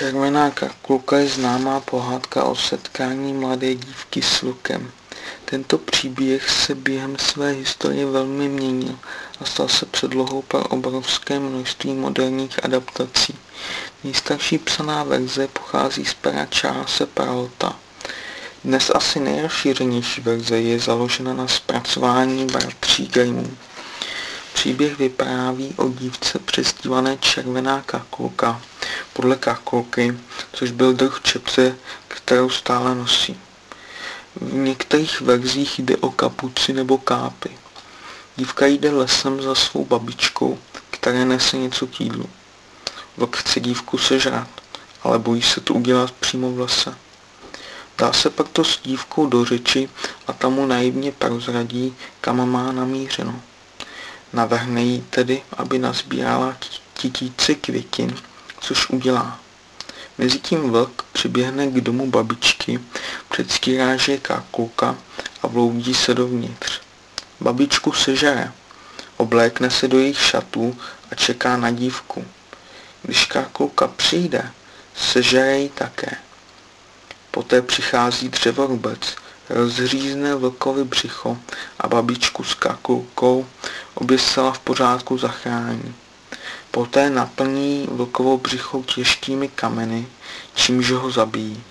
Červená kakulka je známá pohádka o setkání mladé dívky s vlkem. Tento příběh se během své historie velmi měnil a stal se předlohou pro obrovské množství moderních adaptací. Nejstarší psaná verze pochází z pera Charlesa Peralta. Dnes asi nejrozšířenější verze je založena na zpracování bratří Grimmů. Příběh vypráví o dívce přezdívané Červená kakulka, podle kakulky, což byl druh čepce, kterou stále nosí. V některých verzích jde o kapuci nebo kápy. Dívka jde lesem za svou babičkou, které nese něco k jídlu. Vlk chce dívku sežrat, ale bojí se to udělat přímo v lese. Dá se pak to s dívkou do řeči a tam mu naivně prozradí, kam má namířeno. Navrhne jí tedy, aby nazbírala titíci květin, což udělá. Mezitím vlk přiběhne k domu babičky, předstírá, že je kákulka a vloudí se dovnitř. Babičku sežere, oblékne se do jejich šatů a čeká na dívku. Když kákulka přijde, sežere ji také. Poté přichází dřevorubec, rozřízne vlkovi břicho a babičku s kakulkou obě v pořádku zachrání. Poté naplní vlkovo břicho těžkými kameny, čímž ho zabíjí.